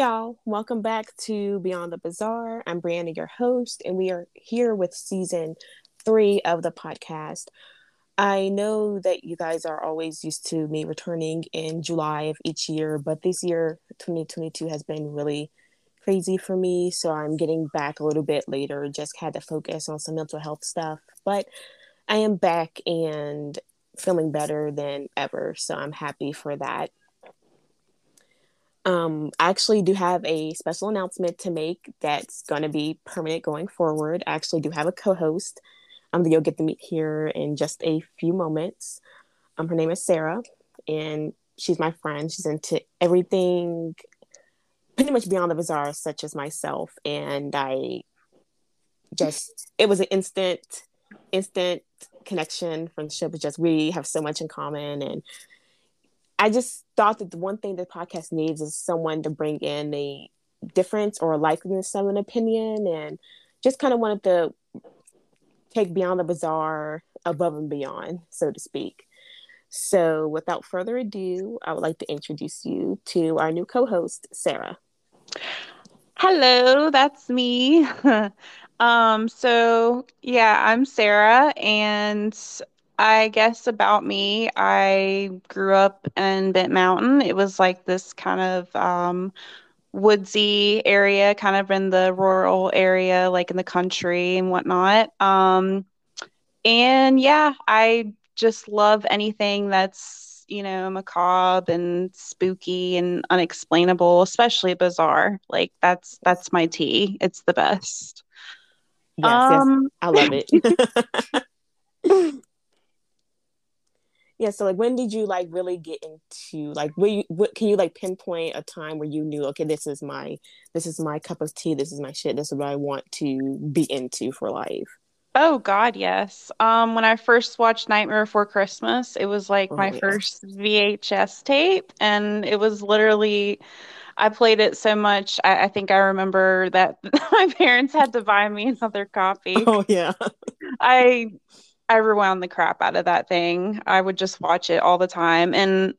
Y'all, welcome back to Beyond the Bizarre. I'm Brianna, your host, and we are here with season three of the podcast. I know that you guys are always used to me returning in July of each year, but this year, 2022, has been really crazy for me. So I'm getting back a little bit later, just had to focus on some mental health stuff. But I am back and feeling better than ever. So I'm happy for that. Um, I actually do have a special announcement to make that's going to be permanent going forward. I actually do have a co host um, that you'll get to meet here in just a few moments. Um, her name is Sarah, and she's my friend. She's into everything pretty much beyond the bizarre, such as myself. And I just, it was an instant, instant connection, friendship. It's just we have so much in common. And I just thought that the one thing the podcast needs is someone to bring in a difference or a likeness of an opinion and just kind of wanted to take beyond the bizarre above and beyond, so to speak. So, without further ado, I would like to introduce you to our new co host, Sarah. Hello, that's me. um, so, yeah, I'm Sarah, and I guess about me, I grew up in Bent Mountain. It was like this kind of um, woodsy area, kind of in the rural area, like in the country and whatnot. Um, and yeah, I just love anything that's, you know, macabre and spooky and unexplainable, especially bizarre. Like that's that's my tea. It's the best. Yes, um, yes. I love it. yeah so like when did you like really get into like where you what can you like pinpoint a time where you knew okay this is my this is my cup of tea this is my shit this is what i want to be into for life oh god yes um when i first watched nightmare before christmas it was like oh, my yeah. first vhs tape and it was literally I played it so much. I, I, think I remember that my parents had to buy me another copy. Oh yeah. I I rewound the crap out of that thing. I would just watch it all the time. And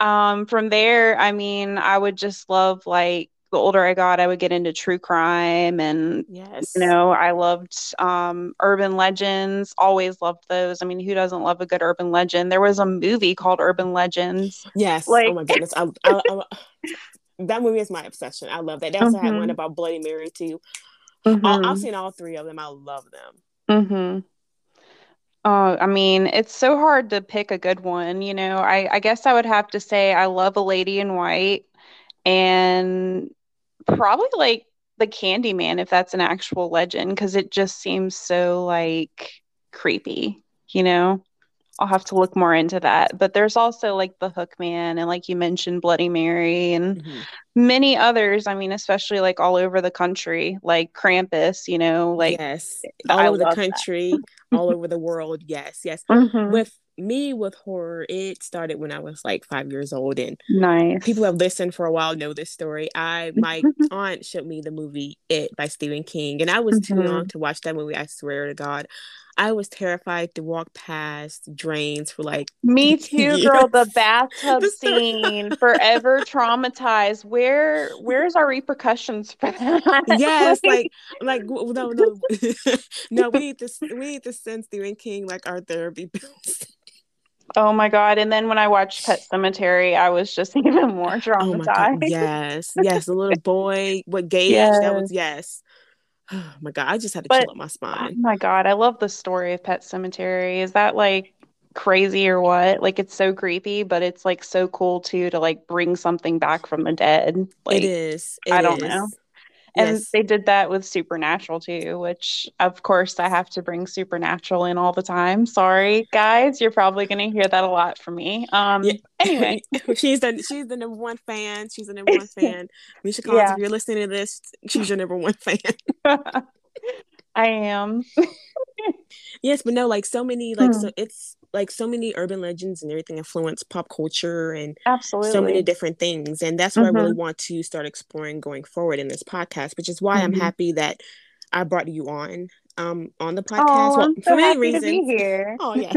um, from there, I mean, I would just love like the older I got, I would get into true crime and yes. you know, I loved um, urban legends, always loved those. I mean, who doesn't love a good urban legend? There was a movie called Urban Legends. Yes. Like, oh my goodness. I, I, I, that movie is my obsession. I love that. They also mm-hmm. had one about Bloody Mary too. Mm-hmm. I've seen all three of them. I love them. Mm-hmm. Oh, I mean, it's so hard to pick a good one. You know, I, I guess I would have to say I love a lady in white and probably like the Candyman, if that's an actual legend, because it just seems so like creepy, you know? I'll have to look more into that. But there's also like the Hookman and like you mentioned Bloody Mary and mm-hmm. many others. I mean, especially like all over the country, like Krampus, you know, like yes, all I over the country, all over the world. Yes, yes. Mm-hmm. With me with horror, it started when I was like five years old, and nice people have listened for a while know this story. I my aunt showed me the movie It by Stephen King, and I was mm-hmm. too young to watch that movie. I swear to God, I was terrified to walk past drains for like me too, years. girl. The bathtub scene, forever traumatized. Where where's our repercussions for that? Yes, like like no no no. We need to we need to send Stephen King like our therapy bills. Oh my god! And then when I watched Pet Sematary, I was just even more oh traumatized. Oh yes, yes, the little boy, what Gage yes. that was. Yes, oh my god, I just had to but, chill up my oh spine. Oh my god, I love the story of Pet Sematary. Is that like crazy or what? Like it's so creepy, but it's like so cool too to like bring something back from the dead. Like, it is. It I don't is. know. And yes. they did that with Supernatural too, which of course I have to bring Supernatural in all the time. Sorry, guys, you're probably going to hear that a lot from me. Um, yeah. anyway, she's the she's the number one fan. She's the number one fan. Misha Collins, yeah. if you're listening to this, she's your number one fan. I am. yes, but no, like so many, like hmm. so it's like so many urban legends and everything influence pop culture and absolutely so many different things and that's what mm-hmm. i really mm-hmm. want to start exploring going forward in this podcast which is why mm-hmm. i'm happy that i brought you on um on the podcast oh, well, so for many reasons here. oh yeah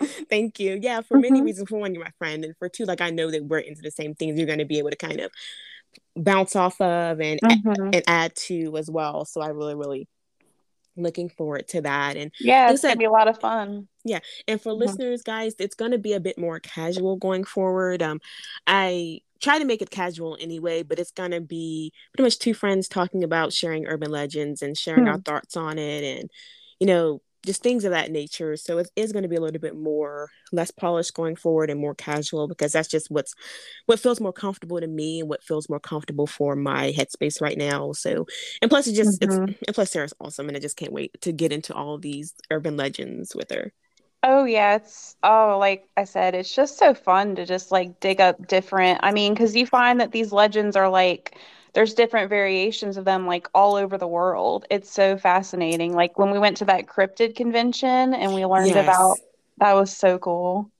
thank you yeah for mm-hmm. many reasons for one you're my friend and for two like i know that we're into the same things you're going to be able to kind of bounce off of and mm-hmm. and add to as well. So I really really looking forward to that and yeah it's gonna be a lot of fun yeah and for mm-hmm. listeners guys it's gonna be a bit more casual going forward um i try to make it casual anyway but it's gonna be pretty much two friends talking about sharing urban legends and sharing our hmm. thoughts on it and you know just things of that nature. So it is going to be a little bit more less polished going forward and more casual because that's just what's what feels more comfortable to me and what feels more comfortable for my headspace right now. So and plus it just mm-hmm. it's and plus Sarah's awesome and I just can't wait to get into all these urban legends with her. Oh yeah, it's oh like I said, it's just so fun to just like dig up different. I mean, because you find that these legends are like there's different variations of them like all over the world. It's so fascinating. Like when we went to that cryptid convention and we learned yes. about that was so cool.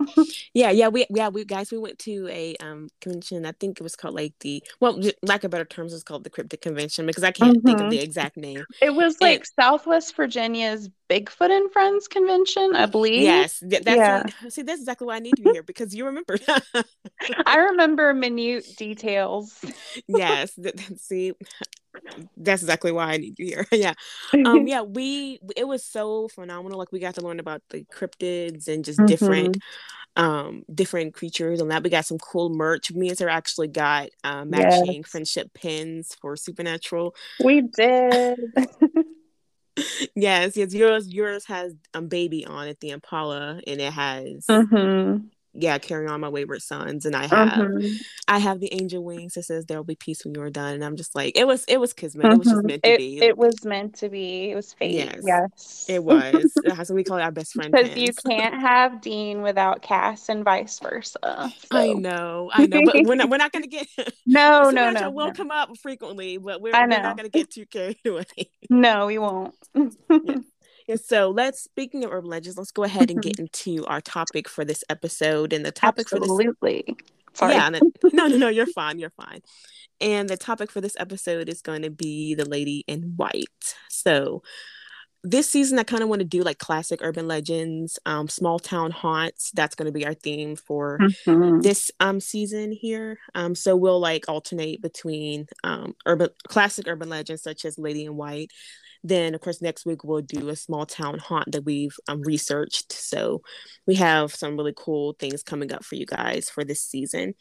yeah, yeah, we yeah we guys we went to a um convention. I think it was called like the well, lack of better terms, it's called the Cryptid Convention because I can't mm-hmm. think of the mm-hmm. exact name. It was like and, Southwest Virginia's Bigfoot and Friends convention, I believe. Yes, that's yeah. What, see, that's exactly why I need to be here because you remember. I remember minute details. yes, see, that's exactly why I need you here. yeah. Um yeah, we it was so phenomenal. Like we got to learn about the cryptids and just mm-hmm. different um different creatures and that we got some cool merch. Me and Sarah actually got uh, matching yes. friendship pins for supernatural. We did. yes, yes. Yours yours has um baby on it, the Impala, and it has mm-hmm yeah, carry on my wayward sons, and I have mm-hmm. I have the angel wings that says there will be peace when you are done, and I'm just like it was it was kismet, it was just mm-hmm. meant to it, be. It was meant to be. It was fate. Yes, yes. it was. That's what we call it our best friend. Because you can't have Dean without Cass, and vice versa. So. I know, I know, but we're not we're not gonna get no no no. Will no. come up frequently, but we're, we're not gonna get too carried away. no, we won't. yeah. And so let's speaking of urban legends, let's go ahead and get into our topic for this episode. And the topic Absolutely. for this Sorry. Yeah, no, no, no, you're fine. You're fine. And the topic for this episode is going to be the lady in white. So this season I kind of want to do like classic urban legends, um, small town haunts. That's going to be our theme for mm-hmm. this um season here. Um, so we'll like alternate between um urban classic urban legends such as Lady in White, then, of course, next week we'll do a small town haunt that we've um, researched. So we have some really cool things coming up for you guys for this season.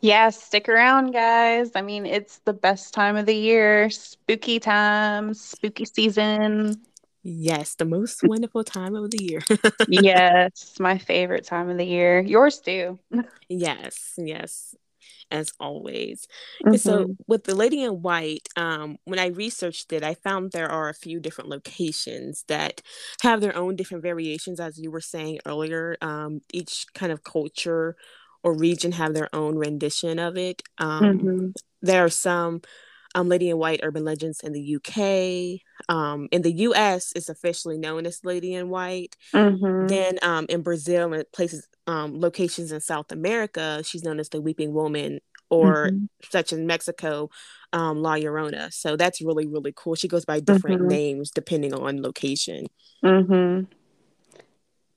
Yeah, stick around, guys. I mean, it's the best time of the year, spooky time, spooky season. Yes, the most wonderful time of the year. yes, my favorite time of the year. Yours too. yes, yes as always. Mm-hmm. So with the Lady in White, um, when I researched it, I found there are a few different locations that have their own different variations, as you were saying earlier. Um, each kind of culture or region have their own rendition of it. Um, mm-hmm. There are some um, Lady in White urban legends in the UK. Um, in the US, it's officially known as Lady in White. Mm-hmm. Then um, in Brazil and places, um, locations in South America, she's known as the Weeping Woman, or mm-hmm. such in Mexico, um, La Llorona. So that's really, really cool. She goes by different mm-hmm. names depending on location. Mm-hmm.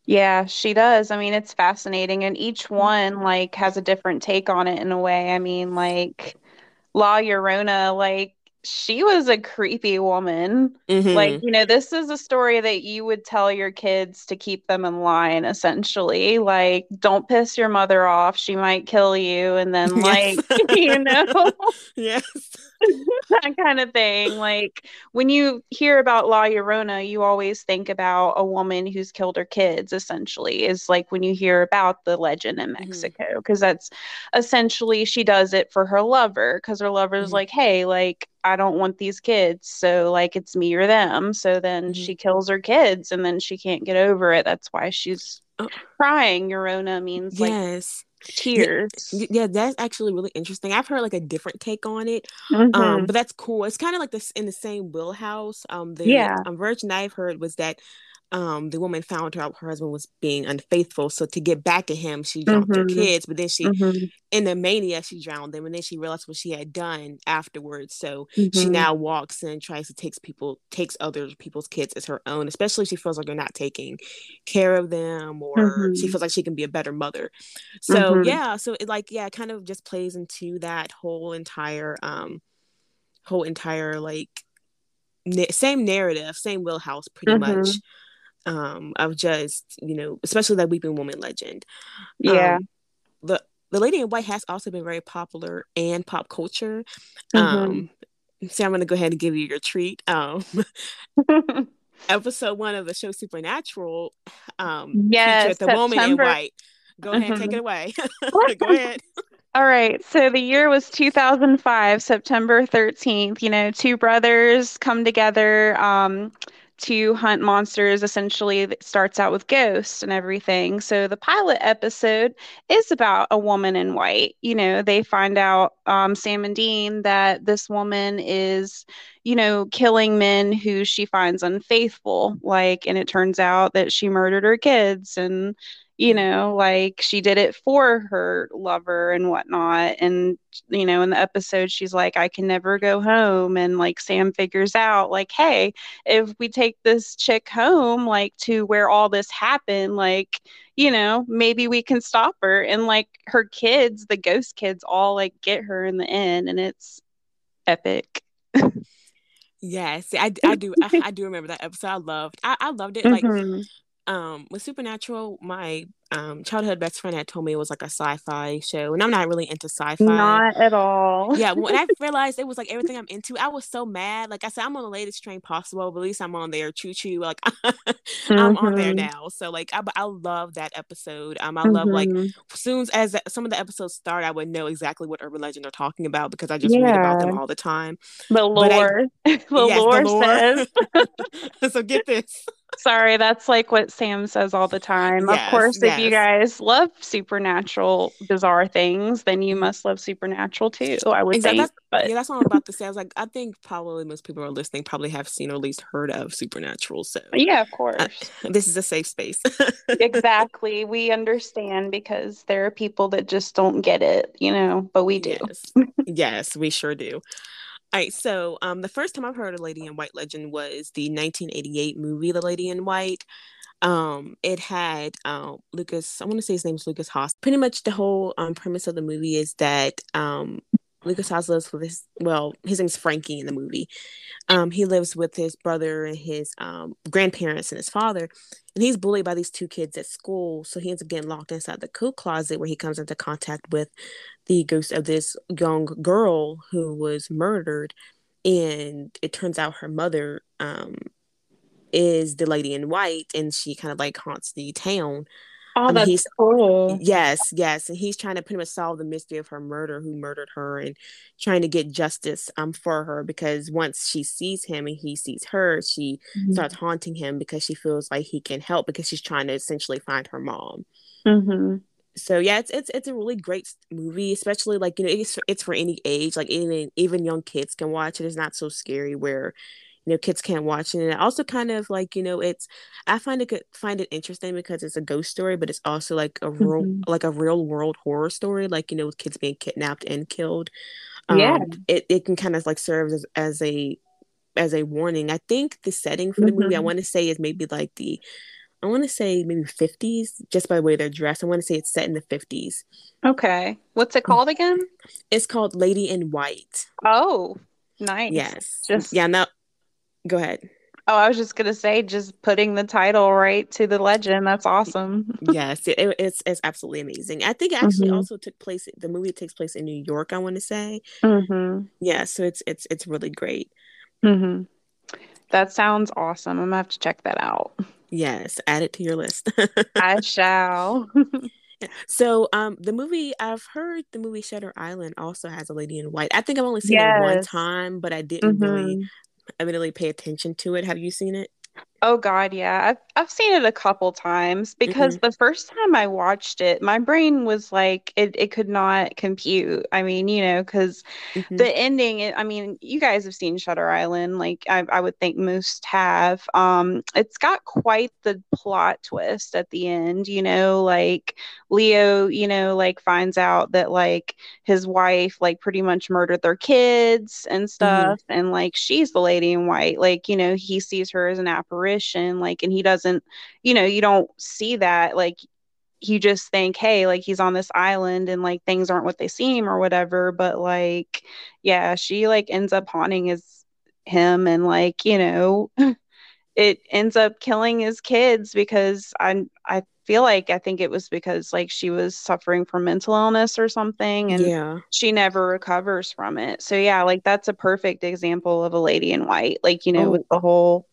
Yeah, she does. I mean, it's fascinating. And each one, like, has a different take on it in a way. I mean, like, La Llorona, like she was a creepy woman. Mm-hmm. Like, you know, this is a story that you would tell your kids to keep them in line, essentially. Like, don't piss your mother off. She might kill you. And then, like, yes. you know, yes. that kind of thing. Like, when you hear about La Llorona, you always think about a woman who's killed her kids, essentially, is like when you hear about the legend in mm-hmm. Mexico, because mm-hmm. that's essentially she does it for her lover, because her lover's mm-hmm. like, hey, like, I don't want these kids. So, like, it's me or them. So then mm-hmm. she kills her kids and then she can't get over it. That's why she's oh. crying. Llorona means like tears. Yeah, yeah, that's actually really interesting. I've heard like a different take on it. Um, mm-hmm. Um, but that's cool. It's kind of like this in the same wheelhouse. Um, the yeah. um, version I've heard was that um, the woman found out her husband was being unfaithful. So to get back at him, she dropped mm-hmm. her kids. But then she, mm-hmm. in the mania, she drowned them, and then she realized what she had done afterwards. So mm-hmm. she now walks and tries to takes people, takes other people's kids as her own. Especially if she feels like they're not taking care of them, or she mm-hmm. feels like she can be a better mother. So mm-hmm. yeah, so it like yeah, it kind of just plays into that whole entire, um, whole entire like same narrative, same wheelhouse, pretty mm-hmm. much um, of just you know, especially that Weeping Woman legend. Yeah. Um, the the Lady in White has also been very popular and pop culture. Mm-hmm. Um, so I'm going to go ahead and give you your treat. Um, episode one of the show Supernatural. Um, yes, the September. woman in white. Go ahead, mm-hmm. take it away. go ahead. All right. So the year was 2005, September 13th. You know, two brothers come together. Um, to hunt monsters essentially it starts out with ghosts and everything. So the pilot episode is about a woman in white. You know they find out um, sam and dean that this woman is you know killing men who she finds unfaithful. Like and it turns out that she murdered her kids and you know, like she did it for her lover and whatnot. And, you know, in the episode, she's like, I can never go home. And like Sam figures out, like, hey, if we take this chick home, like to where all this happened, like, you know, maybe we can stop her. And like her kids, the ghost kids, all like get her in the end. And it's epic. Yes, I, I do. I, I, do remember that episode. I loved. I, I loved it. Like mm-hmm um with supernatural my um childhood best friend had told me it was like a sci-fi show and i'm not really into sci-fi not at all yeah when i realized it was like everything i'm into i was so mad like i said i'm on the latest train possible but at least i'm on there choo choo like i'm mm-hmm. on there mm-hmm. now so like I, I love that episode um i mm-hmm. love like mm-hmm. soon as some of the episodes start i would know exactly what urban legend are talking about because i just yeah. read about them all the time the lore I, the, yes, lore the lore says so get this Sorry, that's like what Sam says all the time. Yes, of course, yes. if you guys love supernatural, bizarre things, then you must love supernatural too. I would exactly. think. Yeah, that's what I'm about to say. I was like, I think probably most people are listening probably have seen or at least heard of supernatural. So yeah, of course, uh, this is a safe space. exactly, we understand because there are people that just don't get it, you know, but we do. Yes, yes we sure do. All right, so um, the first time I've heard of Lady in White legend was the 1988 movie The Lady in White. Um, it had um, Lukas, I want to say his name is Lukas Haas. Pretty much the whole um, premise of the movie is that um, Lukas Haas lives with his, well, his name's Frankie in the movie. Um, he lives with his brother and his um, grandparents and his father. And he's bullied by these two kids at school. So he ends up getting locked inside the coat closet where he comes into contact with the ghost of this young girl who was murdered. And it turns out her mother um, is the lady in white and she kind of like haunts the town. Oh, that's he's, cool. Yes, yes, and he's trying to pretty much solve the mystery of her murder, who murdered her, and trying to get justice um for her because once she sees him and he sees her, she mm-hmm. starts haunting him because she feels like he can help because she's trying to essentially find her mom. Mm-hmm. So yeah, it's it's it's a really great movie, especially like you know it's it's for any age, like even even young kids can watch it. It's not so scary where you know kids can't watch it and it also kind of like you know it's i find it find it interesting because it's a ghost story but it's also like a real mm-hmm. like a real world horror story like you know with kids being kidnapped and killed um, yeah it, it can kind of like serve as, as a as a warning i think the setting for the mm-hmm. movie i mm-hmm. want to say is maybe like the I want to say maybe 50s, just by the way they're dressed. I want to say it's set in the 50s. Okay. What's it called again? It's called Lady in White. Oh, nice. Yes. Just yeah. Now Go ahead. Oh, I was just gonna say, just putting the title right to the legend. That's awesome. yes, it, it's it's absolutely amazing. I think it actually mm-hmm. also took place. The movie takes place in New York. I want to say. Mm-hmm. Yeah, so it's it's it's really great. Mm-hmm. That sounds awesome. I'm gonna have to check that out. Yes, add it to your list. I shall. so um the movie I've heard the movie Shutter Island also has a lady in white. I think I've only seen yes. it one time, but I didn't mm-hmm. really I pay attention to it. Have you seen it? Oh God, yeah. I've I've seen it a couple times because hmm the first time I watched it, my brain was like it it could not compute. I mean, you know, because hmm the ending, it- I mean, you guys have seen Shutter Island, like I I would think most have. Um, it's got quite the plot twist at the end, you know, like Leo, you know, like finds out that like his wife like pretty much murdered their kids and hmm stuff and like she's the lady in white like you know he sees her as an apparition like and he doesn't you know you don't see that like you just think hey like he's on this island and like things aren't what they seem or whatever but like yeah she like ends up haunting his him and like you know it ends up killing his kids because I I feel like I think it was because like she was suffering from mental illness or something and Yeah. she never recovers from it. So yeah, like that's a perfect example of a lady in white. Like, you know, with Oh, the whole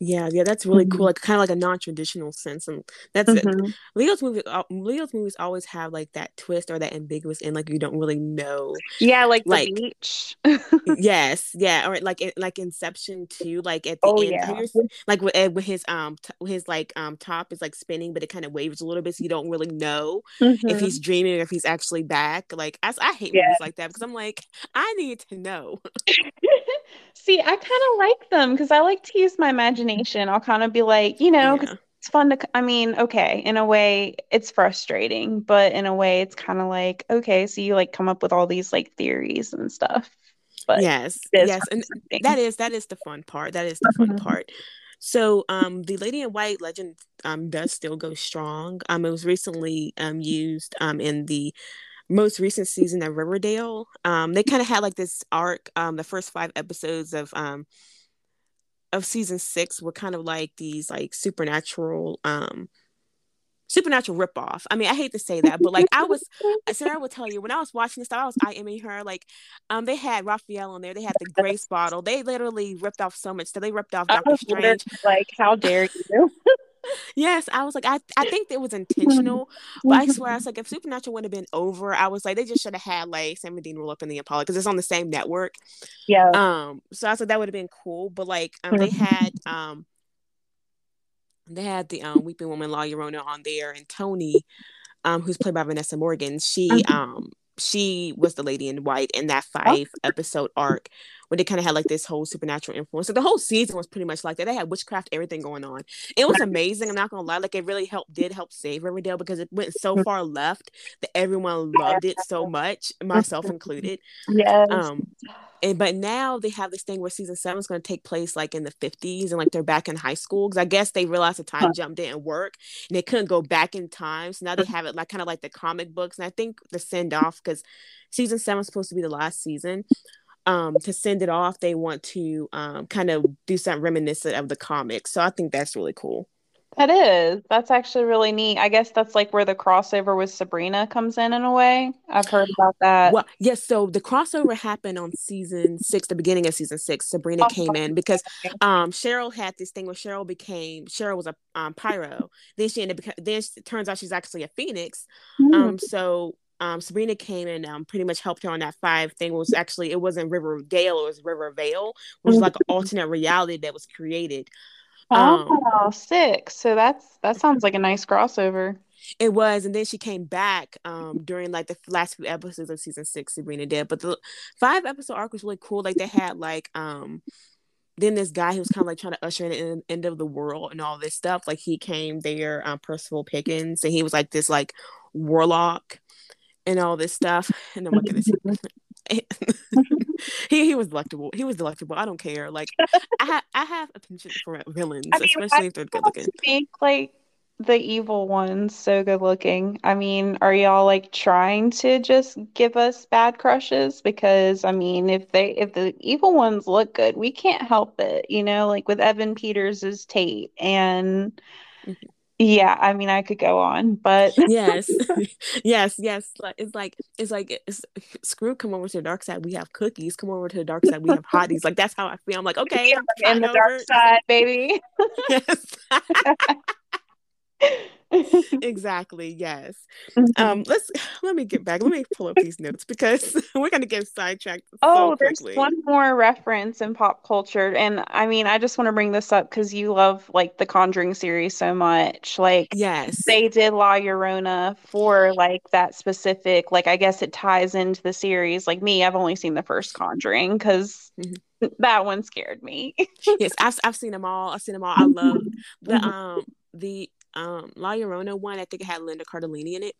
Yeah, yeah, that's really cool. Mhm. Like kind of like a non-traditional sense, and that's it. Mhm. Leo's movie. Uh, Leo's movies always have like that twist or that ambiguous end, like you don't really know. Yeah, like the Like beach. yes, yeah, or like like Inception too. Like at the Oh end, yeah. have you s- like with, uh, with his um t- his like um top is like spinning, but it kind of waves a little bit, so you don't really know if hmm he's dreaming or if he's actually back. Like i hate Yeah. movies like that because I'm like I need to know. See, I kind of like them because I like to use my imagination. I'll kind of be like, you know, Yeah. it's fun to, I mean, okay, in a way, it's frustrating, but in a way, it's kind of like, okay, so you like come up with all these like theories and stuff, but Yes, yes, and that is that is the fun part. That is the fun Mhm. part. So, um, the Lady in White legend um does still go strong. Um, it was recently um used um in the most recent season of Riverdale. Um, they kind of had like this arc. Um, the first five episodes of um of season six were kind of like these like supernatural um supernatural ripoff. I mean, I hate to say that, but like I was Sarah will tell you when I was watching this stuff, I was IMing her. Like, um, they had Raphael on there, they had the Grace bottle. They literally ripped off so much. So they ripped off Doctor Strange. like, how dare you? Yes, I was like, I I think it was Mhm. intentional, but I swear, I was like, if Supernatural would have been over, I was like, they just should have had like Sam and Dean roll up in the Apollo because it's on the same network. Yeah. Um, so I like, that would have been cool. But like, um, they had um they had the um Weeping Woman La Llorona on there and Toni um, who's played by Vanessa Morgan, she um she was the lady in white in that five episode arc where they kind of had like this whole supernatural influence. So the whole season was pretty much like that. They had witchcraft, everything going on. It was amazing. I'm not gonna lie, like it really helped did help save Riverdale because it went so mm. far left that everyone loved it so much, myself mm-hmm. included. Yes. Um and but now they have this thing where season seven is going to take place like in the 50s and like they're back in high school because I guess they realized the time jump didn't work and they couldn't go back in time. So now they mm. have it like kind of like the comic books. And I think the send off because season seven is supposed to be the last season. Um, to send it off, they want to um kind of do something reminiscent of the comics. So I think that's really cool. That is. That's actually really neat. I guess that's like where the crossover with Sabrina comes in in a way. I've heard about that. Well, yes, so the crossover happened on season six, the beginning of season six. Sabrina Oh, came in because um Cheryl had this thing where Cheryl became Cheryl was a um pyro. Then she ended up beca- then it turns out she's actually a phoenix. Hmm. Um so um Sabrina came and um pretty much helped her on that five thing It was actually it wasn't Riverdale, it was Rivervale, which is like an alternate reality that was created. Um Oh, sick. So that's that sounds like a nice crossover. It was, and then she came back um during like the last few episodes of season six. Sabrina did, but the five episode arc was really cool. Like they had like um then this guy who was kind of like trying to usher in the end of the world and all this stuff. Like he came there, um, Percival Pickens, and he was like this like warlock and all this stuff. And my goodness, he he was delectable. He was delectable. I don't care. Like I have I have a penchant for villains, I mean, especially if they're good looking. also think like the evil ones so good looking. I mean, are y'all like trying to just give us bad crushes? Because I mean, if they if the evil ones look good, we can't help it, you know, like with Evan Peters as Tate. And Mhm. Yeah, I mean, I could go on, but Yes, yes, yes. It's like it's like it's, screw. Come over to the dark side. We have cookies. Come over to the dark side. We have hotties. Like that's how I feel. I'm like, okay, in fine the dark side, baby. Yes. exactly. Yes. Mm-hmm. Um, let's let me get back. Let me pull up these notes because we're gonna get sidetracked. Oh, so there's one more reference in pop culture, and I mean, I just want to bring this up because you love like the Conjuring series so much. Like, yes, they did La Llorona for like that specific. Like, I guess it ties into the series. Like me, I've only seen the first Conjuring because. Mm-hmm that one scared me. yes, I've I've seen them all. I've seen them all. I love the mm-hmm. um the um La Llorona one. I think it had Linda Cardellini in it.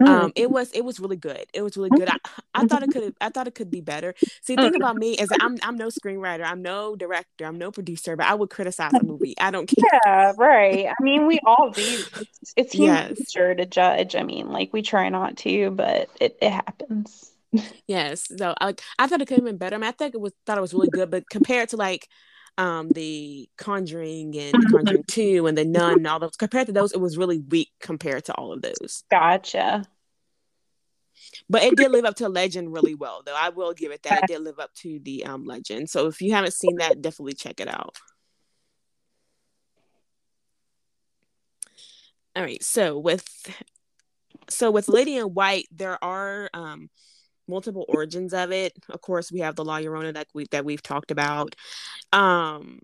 Mm. Um, it was it was really good. It was really good. I, I thought it could I thought it could be better. See, the thing about me is I'm I'm no screenwriter. I'm no director. I'm no producer. But I would criticize a movie. I don't care. Yeah, right. I mean, we all do. It's, it's human yes. to judge. I mean, like we try not to, but it it happens. yes. So like I thought it could have been better. I, mean, I think it was thought it was really good, but compared to like um the conjuring and the conjuring 2 and the nun and all those compared to those it was really weak compared to all of those. Gotcha. But it did live up to legend really well though. I will give it that. It did live up to the um legend. So if you haven't seen that definitely check it out. All right. So with so with lady in white there are um multiple origins of it. Of course, we have the La Llorona that we that we've talked about. Um,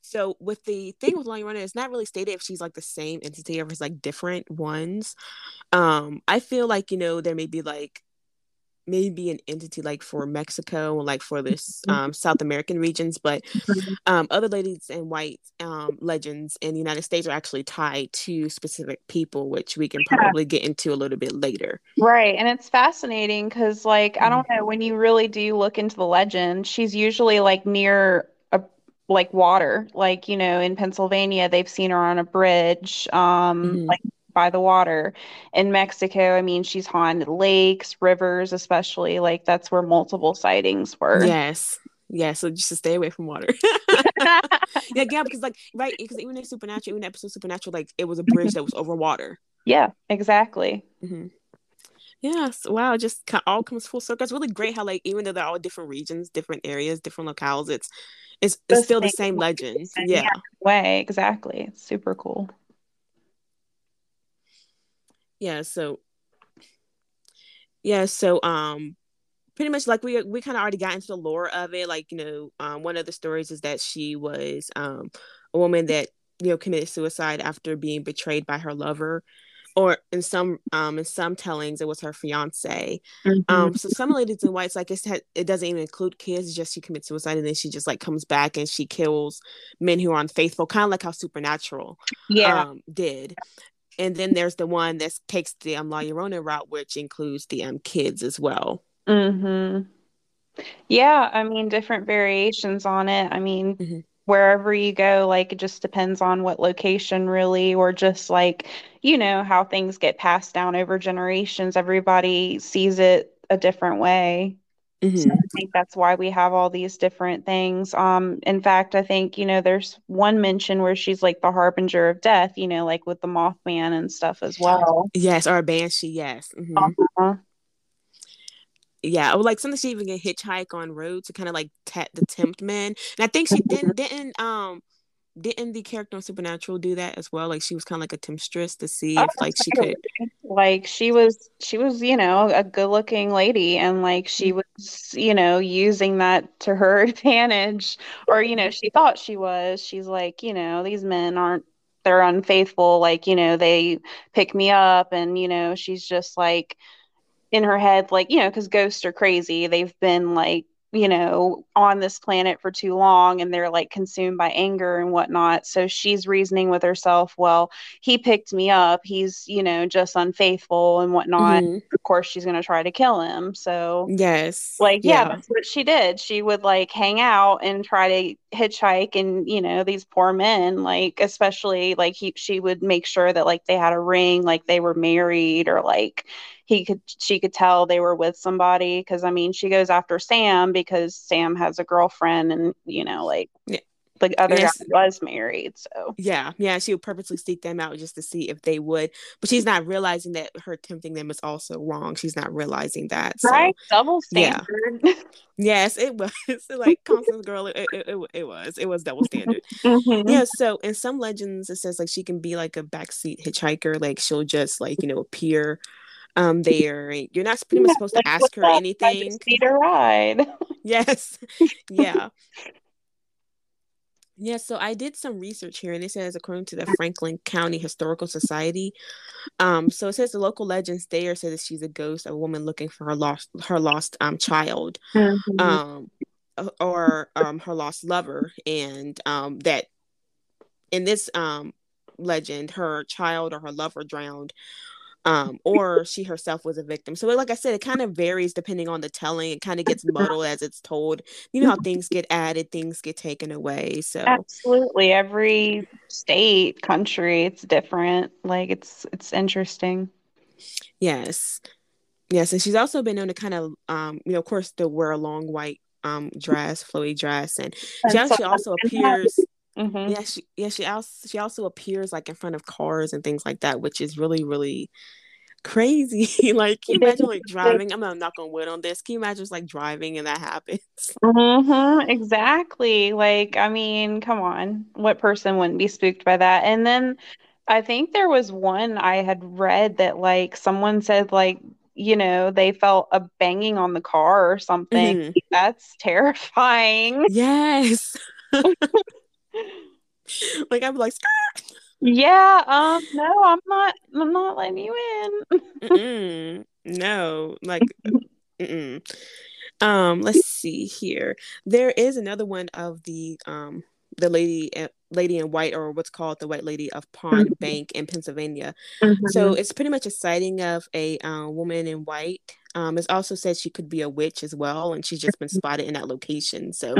so with the thing with La Llorona, it's not really stated if she's like the same entity or if it's like different ones. Um, I feel like you know there may be like maybe an entity like for Mexico and like for this mm-hmm. um, South American regions, but mm-hmm. um, other ladies in white um, legends in the United States are actually tied to specific people, which we can probably get into a little bit later. Right, and it's fascinating because, like, mm-hmm. I don't know when you really do look into the legend, she's usually like near a like water, like you know in Pennsylvania they've seen her on a bridge, um, mm-hmm. like by the water. In Mexico, I mean, she's haunted lakes, rivers, especially. Like that's where multiple sightings were. Yes. Yeah, so just to stay away from water. yeah, yeah, because like right, because even in Supernatural, even episode Supernatural, like it was a bridge that was over water. Yeah, exactly. Mm-hmm. Yes, wow, just all comes full circle. It's really great how like even though they're all different regions, different areas, different locales, it's it's, it's still the same legends. Yeah. yeah, way exactly. It's super cool yeah so yeah so um pretty much like we we kind of already got into the lore of it like you know um, one of the stories is that she was um, a woman that you know committed suicide after being betrayed by her lover or in some um in some tellings it was her fiance. Mm-hmm. um so some ladies in whites like it, it doesn't even include kids just she commits suicide and then she just like comes back and she kills men who are unfaithful kind of like how supernatural yeah. um did and then there's the one that takes the um, La Llorona route, which includes the um kids as well. Hmm. Yeah, I mean, different variations on it. I mean, mm-hmm. wherever you go, like it just depends on what location, really, or just like you know how things get passed down over generations. Everybody sees it a different way. Mm-hmm. So I think that's why we have all these different things. Um, in fact, I think, you know, there's one mention where she's like the harbinger of death, you know, like with the Mothman and stuff as well. Yes, or a banshee, yes. Mm-hmm. Uh-huh. Yeah, or like sometimes she even get hitchhike on road to kind of like t- the tempt men. And I think she didn't didn't um didn't the character on Supernatural do that as well? Like she was kind of like a temptress to see if like she could. Like she was, she was, you know, a good-looking lady, and like she mm-hmm. was, you know, using that to her advantage, or you know, she thought she was. She's like, you know, these men aren't. They're unfaithful. Like, you know, they pick me up, and you know, she's just like in her head, like, you know, because ghosts are crazy. They've been like you know, on this planet for too long and they're like consumed by anger and whatnot. So she's reasoning with herself, well, he picked me up. He's, you know, just unfaithful and whatnot. Mm-hmm. Of course, she's going to try to kill him. So, yes. Like, yeah, yeah, that's what she did. She would like hang out and try to hitchhike and, you know, these poor men, like, especially like he, she would make sure that like they had a ring, like they were married or like, he could she could tell they were with somebody because I mean she goes after Sam because Sam has a girlfriend and you know like yeah. The other yes. guy was married. So yeah, yeah, she would purposely seek them out just to see if they would, but she's not realizing that her tempting them is also wrong. She's not realizing that. So, right, double standard. Yeah. yes, it was like Constance Girl. It, it, it, it, was it was double standard. mm-hmm. Yeah. So in some legends, it says like she can be like a backseat hitchhiker. Like she'll just like you know appear um there you're not pretty much supposed to ask her anything need a ride yes yeah yeah, so I did some research here, and it says according to the Franklin County Historical Society, um, so it says the local legends there says that she's a ghost, a woman looking for her lost her lost um child, mm-hmm. um, or um her lost lover, and um that in this um legend, her child or her lover drowned um, or she herself was a victim. So, like I said, it kind of varies depending on the telling. It kind of gets muddled as it's told. You know how things get added, things get taken away. So, absolutely, every state, country, it's different. Like it's it's interesting. Yes, yes, and she's also been known to kind of, um, you know, of course, to wear a long white um dress, flowy dress, and she actually also appears. Mm-hmm. Yeah, she yeah she also she also appears like in front of cars and things like that, which is really really crazy. like, can you imagine like driving? I'm not on wood on this. Can you imagine just like driving and that happens? Mm-hmm, exactly. Like, I mean, come on, what person wouldn't be spooked by that? And then I think there was one I had read that like someone said like you know they felt a banging on the car or something. Mm-hmm. That's terrifying. Yes. like I'm like! Yeah, um no, I'm not I'm not letting you in. no, like mm-mm. um let's see here. There is another one of the um the lady eh, lady in white or what's called the white lady of pond mm-hmm. bank in pennsylvania mm-hmm. so it's pretty much a sighting of a uh, woman in white um, it's also said she could be a witch as well, and she's just been mm-hmm. spotted in that location. So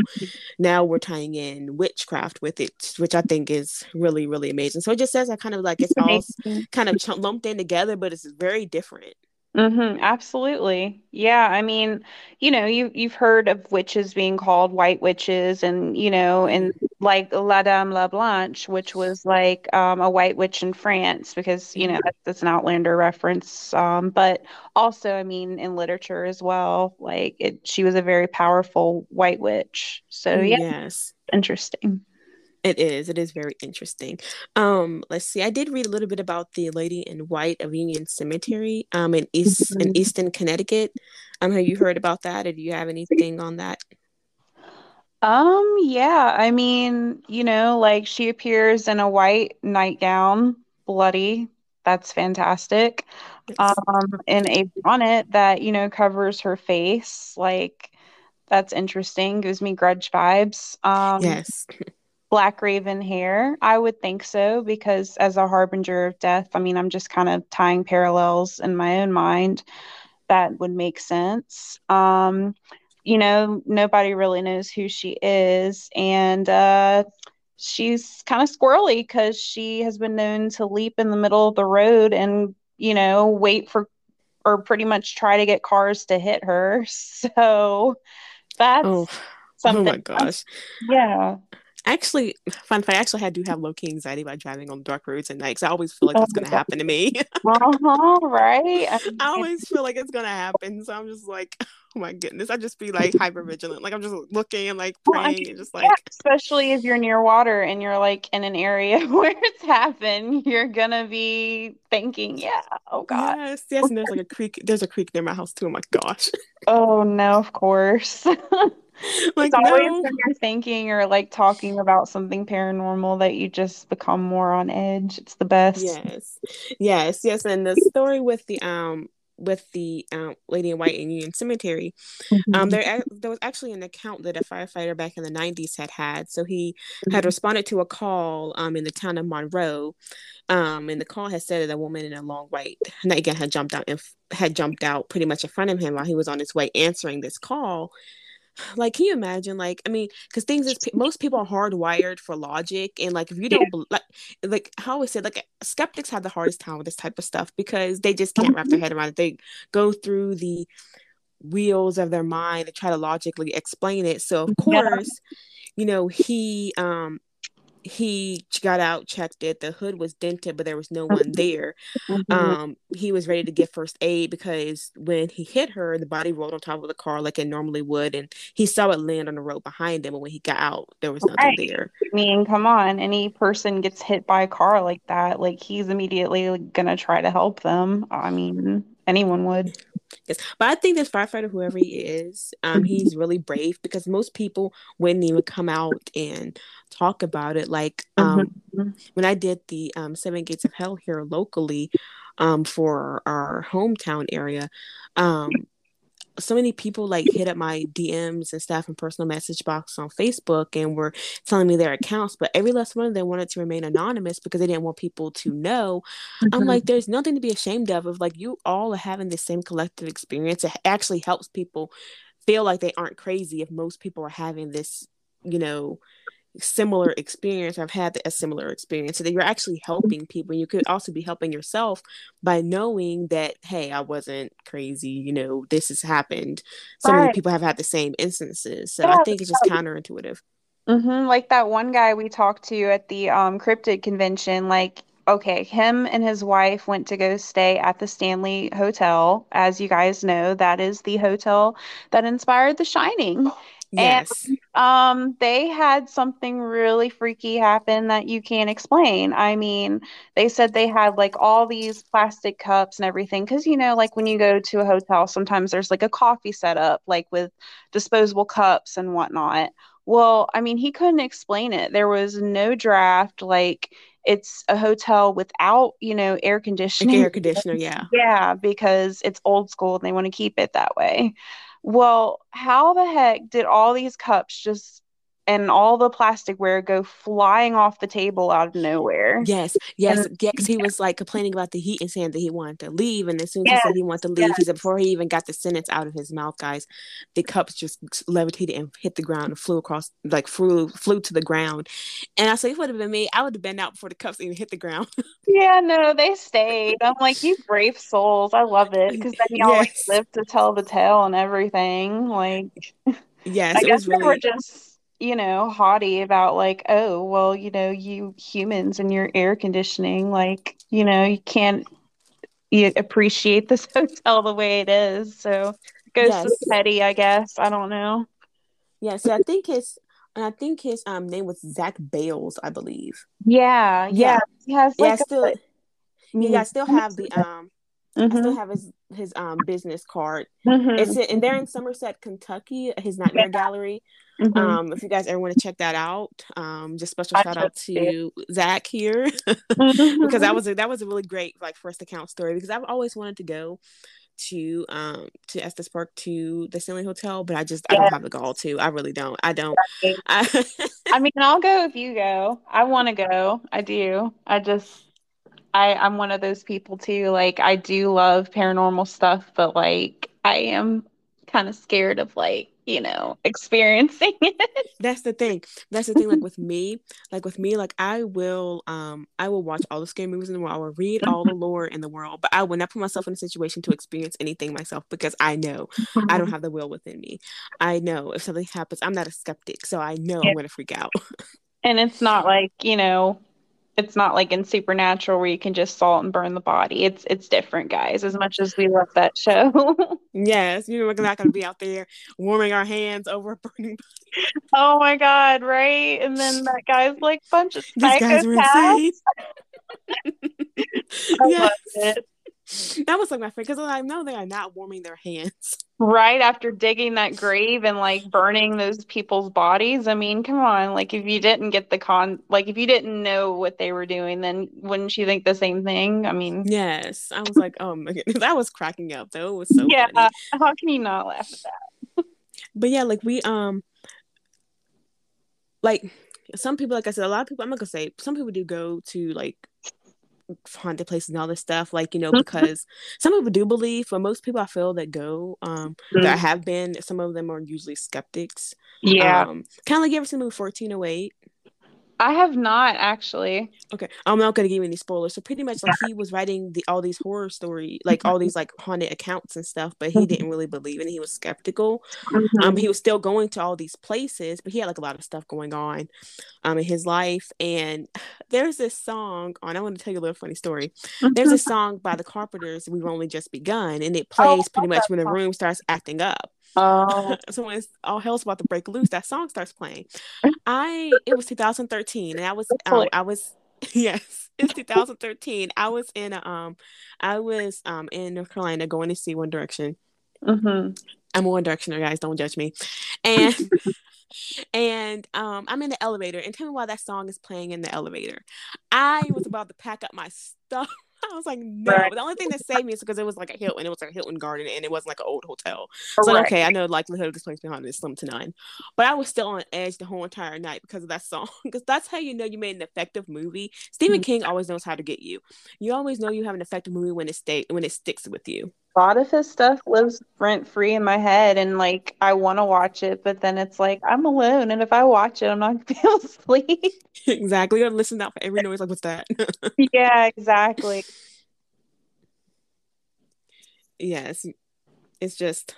now we're tying in witchcraft with it, which I think is really, really amazing. So it just says I kind of like it's all kind of lumped in together, but it's very different. Mm-hmm, absolutely. Yeah, I mean, you know, you you've heard of witches being called white witches and, you know, and like La Dame La Blanche, which was like um, a white witch in France because, you know, mm-hmm. that's, that's an Outlander reference. Um, but also, I mean, in literature as well, like it she was a very powerful white witch. So, yeah. Yes. Interesting. It is. It is very interesting. Um, let's see. I did read a little bit about the Lady in White of Union Cemetery, um, in East in mm-hmm. Easton, Connecticut. Um, have you heard about that, or do you have anything on that? Um, yeah. I mean, you know, like she appears in a white nightgown, bloody. That's fantastic. Um, in a bonnet that you know covers her face, like that's interesting. Gives me grudge vibes. Um, yes. Black Raven hair? I would think so because as a harbinger of death, I mean, I'm just kind of tying parallels in my own mind. That would make sense. Um, you know, nobody really knows who she is, and uh, she's kind of squirrely because she has been known to leap in the middle of the road and you know wait for or pretty much try to get cars to hit her. So that's oh. something. Oh my gosh. Yeah actually fun fact I actually had to have low key anxiety about driving on dark roads at night because I always feel like that's gonna happen to me. uh-huh, right. I always feel like it's gonna happen. So I'm just like, oh my goodness. I just be like hyper vigilant. Like I'm just looking and like praying well, and just like yeah, especially if you're near water and you're like in an area where it's happened, you're gonna be thinking, Yeah, oh god. Yes, yes, and there's like a creek there's a creek near my house too. Oh my gosh. Oh no, of course. like, it's always no. when you're thinking or like talking about something paranormal that you just become more on edge. It's the best. Yes, yes, yes. And the story with the um with the um, Lady in White in Union Cemetery, mm-hmm. um, there there was actually an account that a firefighter back in the '90s had had. So he mm-hmm. had responded to a call um, in the town of Monroe, um, and the call had said that a woman in a long white nightgown had jumped out and had jumped out pretty much in front of him while he was on his way answering this call like can you imagine like i mean because things is most people are hardwired for logic and like if you don't yeah. like like how I always said like skeptics have the hardest time with this type of stuff because they just can't wrap their mm-hmm. head around it they go through the wheels of their mind to try to logically explain it. So of course, yeah. you know, he um he got out, checked it. The hood was dented, but there was no one there. Mm-hmm. Um, he was ready to get first aid because when he hit her, the body rolled on top of the car like it normally would, and he saw it land on the road behind him. And when he got out, there was nothing right. there. I mean, come on, any person gets hit by a car like that, like he's immediately gonna try to help them. I mean, anyone would. Yes, but I think this firefighter, whoever he is, um, he's really brave because most people wouldn't even come out and talk about it. Like um, mm-hmm. when I did the um, Seven Gates of Hell here locally um, for our hometown area, um, so many people like hit up my DMs and stuff and personal message box on Facebook and were telling me their accounts, but every last one of them wanted to remain anonymous because they didn't want people to know. Mm-hmm. I'm like, there's nothing to be ashamed of. Of like you all are having the same collective experience, it actually helps people feel like they aren't crazy if most people are having this, you know, similar experience i've had a similar experience so that you're actually helping people you could also be helping yourself by knowing that hey i wasn't crazy you know this has happened so right. many people have had the same instances so yeah, i think it's just counterintuitive mm-hmm. like that one guy we talked to at the um cryptid convention like okay, him and his wife went to go stay at the Stanley Hotel. As you guys know, that is the hotel that inspired The Shining. Yes. And, um, they had something really freaky happen that you can't explain. I mean, they said they had like all these plastic cups and everything. Cause you know, like when you go to a hotel, sometimes there's like a coffee setup, like with disposable cups and whatnot. Well, I mean, he couldn't explain it. There was no draft, like it's a hotel without, you know, air conditioning. Like air conditioner, yeah. Yeah, because it's old school and they want to keep it that way. Well, how the heck did all these cups just and all the plasticware go flying off the table out of nowhere. Yes, yes, and, yes. He was like complaining about the heat and saying that he wanted to leave. And as soon as yes, he said he wanted to leave, yes. he said before he even got the sentence out of his mouth, guys, the cups just levitated and hit the ground and flew across, like flew flew to the ground. And I said, if it would have been me, I would have been out before the cups even hit the ground. yeah, no, they stayed. I'm like, you brave souls. I love it because then you yes. always live to tell the tale and everything. Like, yes, I guess really... they were just you know, haughty about like, oh, well, you know, you humans and your air conditioning, like, you know, you can't you appreciate this hotel the way it is. So it goes yes. to petty, I guess. I don't know. Yeah, so I think his and I think his um name was Zach Bales, I believe. Yeah, yeah. yeah. He has like yeah, still, a, yeah, I still have the um Mm-hmm. I still mm-hmm. have his his um business card. Mm-hmm. It's and they're in Somerset, Kentucky. His Nightmare yeah. Gallery. Mm-hmm. Um, if you guys ever want to check that out, um, just special I shout out to it. Zach here because that was a, that was a really great like first account story because I've always wanted to go to um to Estes Park to the Stanley Hotel, but I just yeah. I don't have the gall to. I really don't. I don't. I, I mean, I'll go if you go. I want to go. I do. I just I I'm one of those people too. Like I do love paranormal stuff, but like I am kind of scared of like you know experiencing it. That's the thing. That's the thing like with me like with me like i will um i will watch all the scary movies in the world. I will read all the lore in the world but i will not put myself in a situation to experience anything myself because i know i don't have the will within me. I know if something happens i'm not a skeptic so i know yeah. i'm gonna freak out. And it's not like you know it's not like in Supernatural where you can just salt and burn the body. It's it's different, guys. As much as we love that show. yes, you know we're not going to be out there warming our hands over a burning body. Oh my god, right? And then that guy's like bunch of These guys insane. I yes. love it. that was like my favorite because I know they are not warming their hands. Right after digging that grave and like burning those people's bodies. I mean, come on. Like, if you didn't get the con, like, if you didn't know what they were doing, then wouldn't you think the same thing? I mean, yes. I was like, oh my goodness. That was cracking up though. It was so yeah. Funny. How can you not laugh at that? but yeah, like, we, um, like, some people, like I said, a lot of people, I'm not gonna say, some people do go to like haunted places and all this stuff like you know mm-hmm. because some people do believe but most people i feel that go um mm-hmm. that have been some of them are usually skeptics yeah um kind of like you ever seen movie 1408 I have not actually. Okay, I'm not gonna give you any spoilers. So pretty much, like he was writing the all these horror story, like all these like haunted accounts and stuff, but he didn't really believe in. it. He was skeptical. Mm-hmm. Um, he was still going to all these places, but he had like a lot of stuff going on, um, in his life. And there's this song on. I want to tell you a little funny story. There's a song by the Carpenters, "We've Only Just Begun," and it plays Oh, pretty much when the room starts acting up. Oh, so when it's, all hell's about to break loose, that song starts playing. I it was 2013, and I was um I was yes it's 2013. I was in a, um I was um in North Carolina going to see One Direction. hmm I'm a One Directioner, guys. Don't judge me. And and um I'm in the elevator, and tell me why that song is playing in the elevator. I was about to pack up my stuff. I was like, no. Right. The only thing that saved me is because it was like a Hilton. It was like a Hilton Garden, and it wasn't like an old hotel. So Right. okay, I know the likelihood of this place haunted is slim to none, but I was still on edge the whole entire night because of that song. Because that's how you know you made an effective movie. Stephen Mhm. King always knows how to get you. You always know you have an effective movie when it stay when it sticks with you. A lot of his stuff lives rent free in my head, and like I want to watch it, but then it's like I'm alone, and if I watch it, I'm not gonna be able to sleep. exactly. Gotta listen out for every noise. Like, what's that? Yeah, exactly. yes, it's just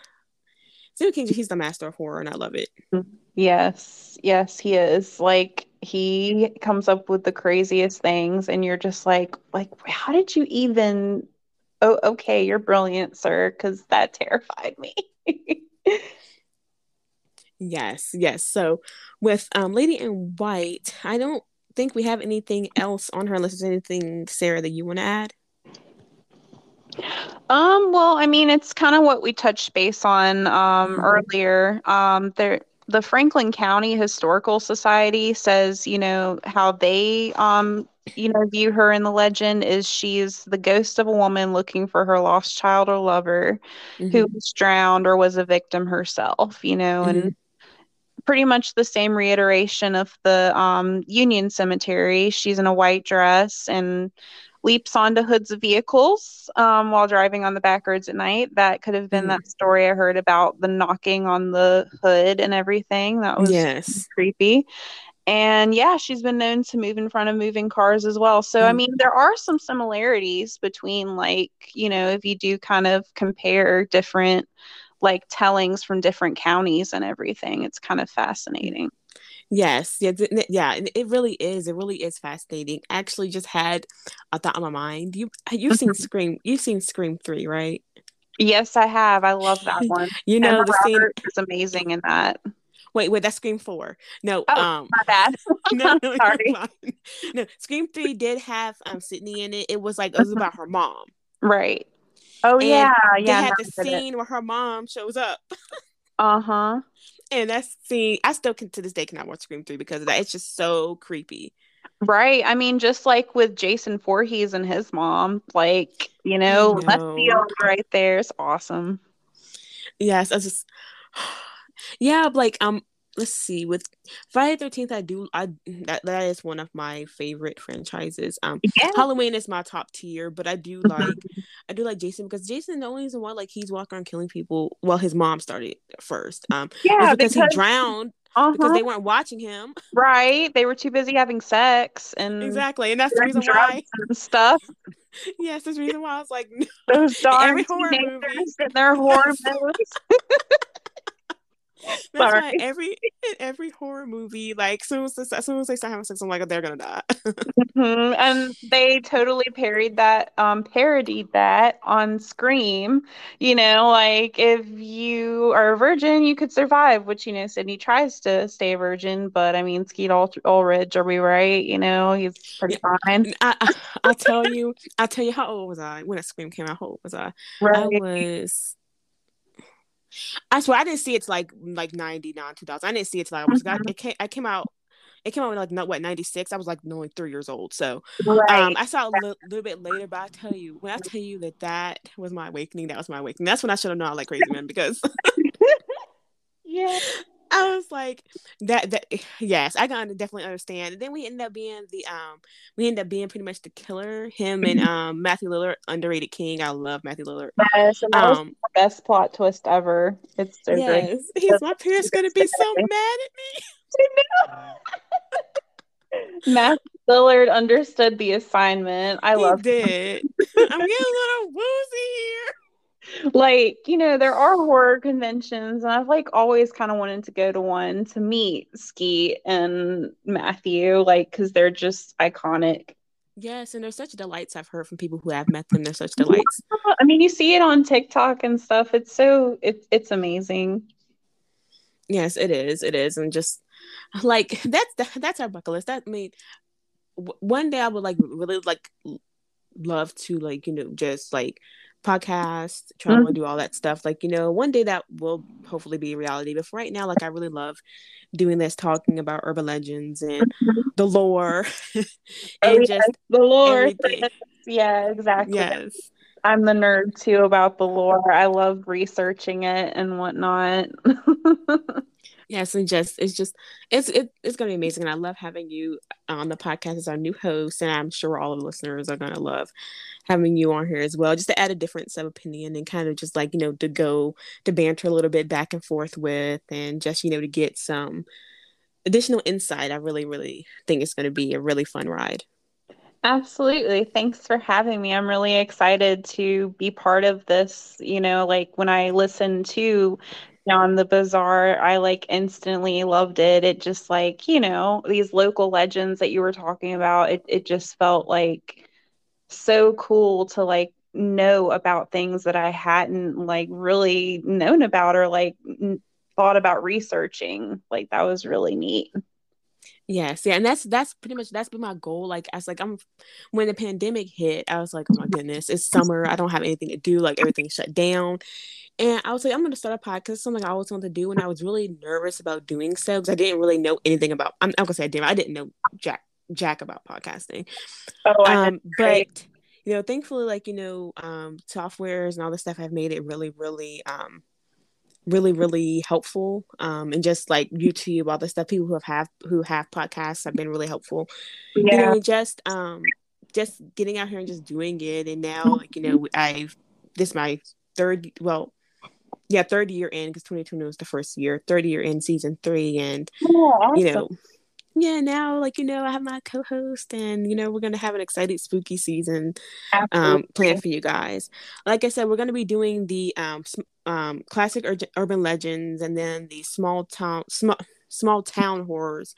Stephen King. He's the master of horror, and I love it. Yes, yes, he is. Like he comes up with the craziest things, and you're just like, like, how did you even? Oh, okay, you're brilliant, sir, because that terrified me. Yes, yes. So with um Lady in White, I don't think we have anything else on her unless there's anything, Sarah, that you want to add. Um, well, I mean, it's kind of what we touched base on um Mhm. earlier. Um, there the Franklin County Historical Society says, you know, how they um, you know, view her in the legend is she's the ghost of a woman looking for her lost child or lover who Mhm. was drowned or was a victim herself, you know, Mhm. and pretty much the same reiteration of the um, Union Cemetery. She's in a white dress and leaps onto hoods of vehicles um, while driving on the back roads at night. That could have been Mhm. that story I heard about the knocking on the hood and everything. That was Yes. creepy. And yeah, she's been known to move in front of moving cars as well. So, I Mhm. mean, there are some similarities between, like, you know, if you do kind of compare different, like, tellings from different counties and everything, it's kind of fascinating. Yes, yeah, yeah, it really is. It really is fascinating. I actually just had a thought on my mind. You you've seen Scream, you've seen Scream 3, right? Yes, I have. I love that one. You know Emma the scene is amazing in that. Wait, wait, that's Scream 4. No, Oh, um My bad. no, no, Sorry. No, Scream 3 did have um Sidney in it. It was like it was about her mom. Right. Oh, And yeah. They Yeah. had the it. scene where her mom shows up. Uh-huh. And that scene, I still can to this day cannot watch Scream 3 because of that. It's just so creepy. Right. I mean, just like with Jason Voorhees and his mom, like, you know, left know. field right there is awesome. Yes, I just yeah, like um let's see with Friday the 13th I do I that that is one of my favorite franchises. Um Yeah. Halloween is my top tier, but I do like I do like Jason because Jason the only reason why like he's walking around killing people well his mom started first. Um Yeah, because, because he drowned uh-huh, because they weren't watching him. right. They were too busy having sex and Exactly. And that's the reason why stuff. yes, that's the reason why I was like Those every horror movie. and their horror movies. That's why every in every horror movie, like soon as as soon as they start having sex, I'm like, oh, they're gonna die. Mhm, And they totally parodied that, um, parodied that on Scream. You know, like if you are a virgin, you could survive, which, you know, Sidney tries to stay a virgin, but I mean, Skeet Ul- Ulrich, are we right? You know, he's pretty fine. I, I I'll tell you, I'll tell you how old was I when that Scream came out? How old was I? I Right. was. I swear I didn't see it till like like ninety nine two thousand. I didn't see it till like I was Mhm. it came I came out. It came out in like not what ninety six. I was like only three years old, so Right. um, I saw a li- little bit later. But I tell you, when I tell you that that was my awakening, that was my awakening. That's when I should have known I like crazy men because Yeah. I was like that that yes, I can definitely understand. And then we end up being the um we end up being pretty much the killer. Him and um Matthew Lillard, underrated king. I love Matthew Lillard. Yes, and that Um best plot twist ever. It's so great. yes, he's my parents gonna be so mad at me. Matt Lillard understood the assignment. I love did. I'm getting a little woozy here. Like, you know, there are horror conventions, and I've like always kind of wanted to go to one to meet Skeet and Matthew, like, because they're just iconic. Yes, and they're such delights. I've heard from people who have met them. They're such delights. I mean, you see it on TikTok and stuff. It's so it's it's amazing. Yes, it is. It is, and just like that's that's our bucket list. That I mean, one day I would like really like love to like you know just like podcast travel mm-hmm. do all that stuff like you know one day that will hopefully be reality but for right now like i really love doing this talking about urban legends and mm-hmm. the lore and oh, just the lore. yeah exactly. Yes. I'm the nerd too about the lore. I love researching it and whatnot Yes, and just it's just it's it, it's gonna be amazing, and I love having you on the podcast as our new host, and I'm sure all of the listeners are gonna love having you on here as well, just to add a different sub opinion and kind of just like you know to go to banter a little bit back and forth with, and just you know to get some additional insight. I really really think it's gonna be a really fun ride. Absolutely. Thanks for having me. I'm really excited to be part of this. You know, like when I listen to on the bazaar. I like instantly loved it. It just like you know these local legends that you were talking about it, it just felt like so cool to like know about things that i hadn't like really known about or like n- thought about researching. Like that was really neat Yes, yeah, and that's that's pretty much that's been my goal. Like as like I'm when the pandemic hit, I was like, oh my goodness, it's summer. I don't have anything to do. Like everything shut down, and I was like, I'm going to start a podcast. It's something I always wanted to do, and I was really nervous about doing so because I didn't really know anything about. I'm, I'm gonna say I didn't. I didn't know jack jack about podcasting. Oh, um, but you know, thankfully, like you know, um, softwares and all the stuff I've made it really, really, um, really, really helpful. Um, and just like YouTube, all the stuff people who have, have who have podcasts have been really helpful. Yeah, you know, just um, just getting out here and just doing it, and now like you know, I've this my third well yeah, third year in because 2020 was the first year, third year in season three, and oh, awesome. you know, yeah, now like you know, I have my co-host, and you know, we're gonna have an exciting spooky season um, planned for you guys. Like I said, we're gonna be doing the um, um, classic ur- urban legends, and then the small town small small town horrors.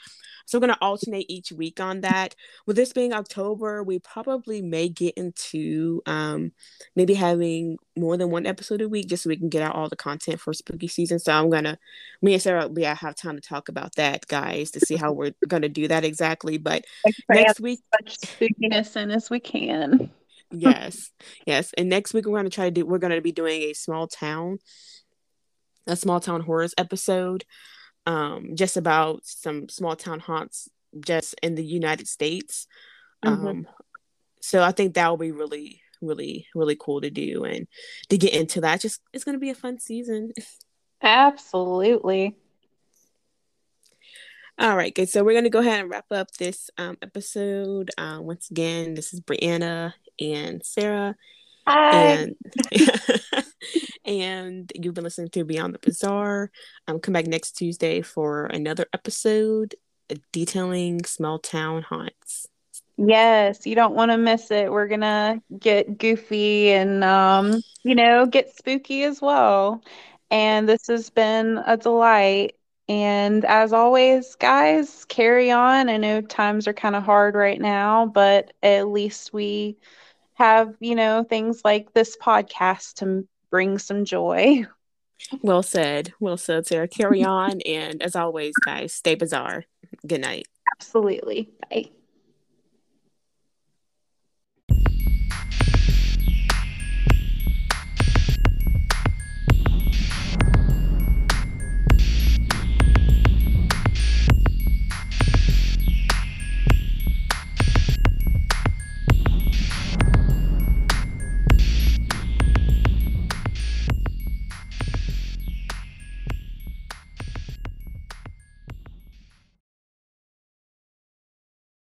So we're going to alternate each week on that. With this being October, we probably may get into um, maybe having more than one episode a week just so we can get out all the content for spooky season. So I'm going to, me and Sarah, we have time to talk about that, guys, to see how we're going to do that exactly. But next week, much spookiness in as we can. yes, yes. And next week, we're going to try to do, we're going to be doing a small town, a small town horrors episode um, just about some small town haunts just in the United States. Mm-hmm. Um, so I think that will be really, really, really cool to do and to get into that. Just it's going to be a fun season. Absolutely. All right, good. So we're going to go ahead and wrap up this um, episode. Uh, once again, this is Brianna and Sarah. Hi. And and you've been listening to Beyond the Bazaar. Um, come back next Tuesday for another episode detailing small town haunts. Yes, you don't want to miss it. We're gonna get goofy and um, you know, get spooky as well. And this has been a delight. And as always, guys, carry on. I know times are kind of hard right now, but at least we have, you know, things like this podcast to bring some joy. Well said. Well said, Sarah. Carry on. and as always, guys, stay bizarre. Good night. Absolutely. Bye.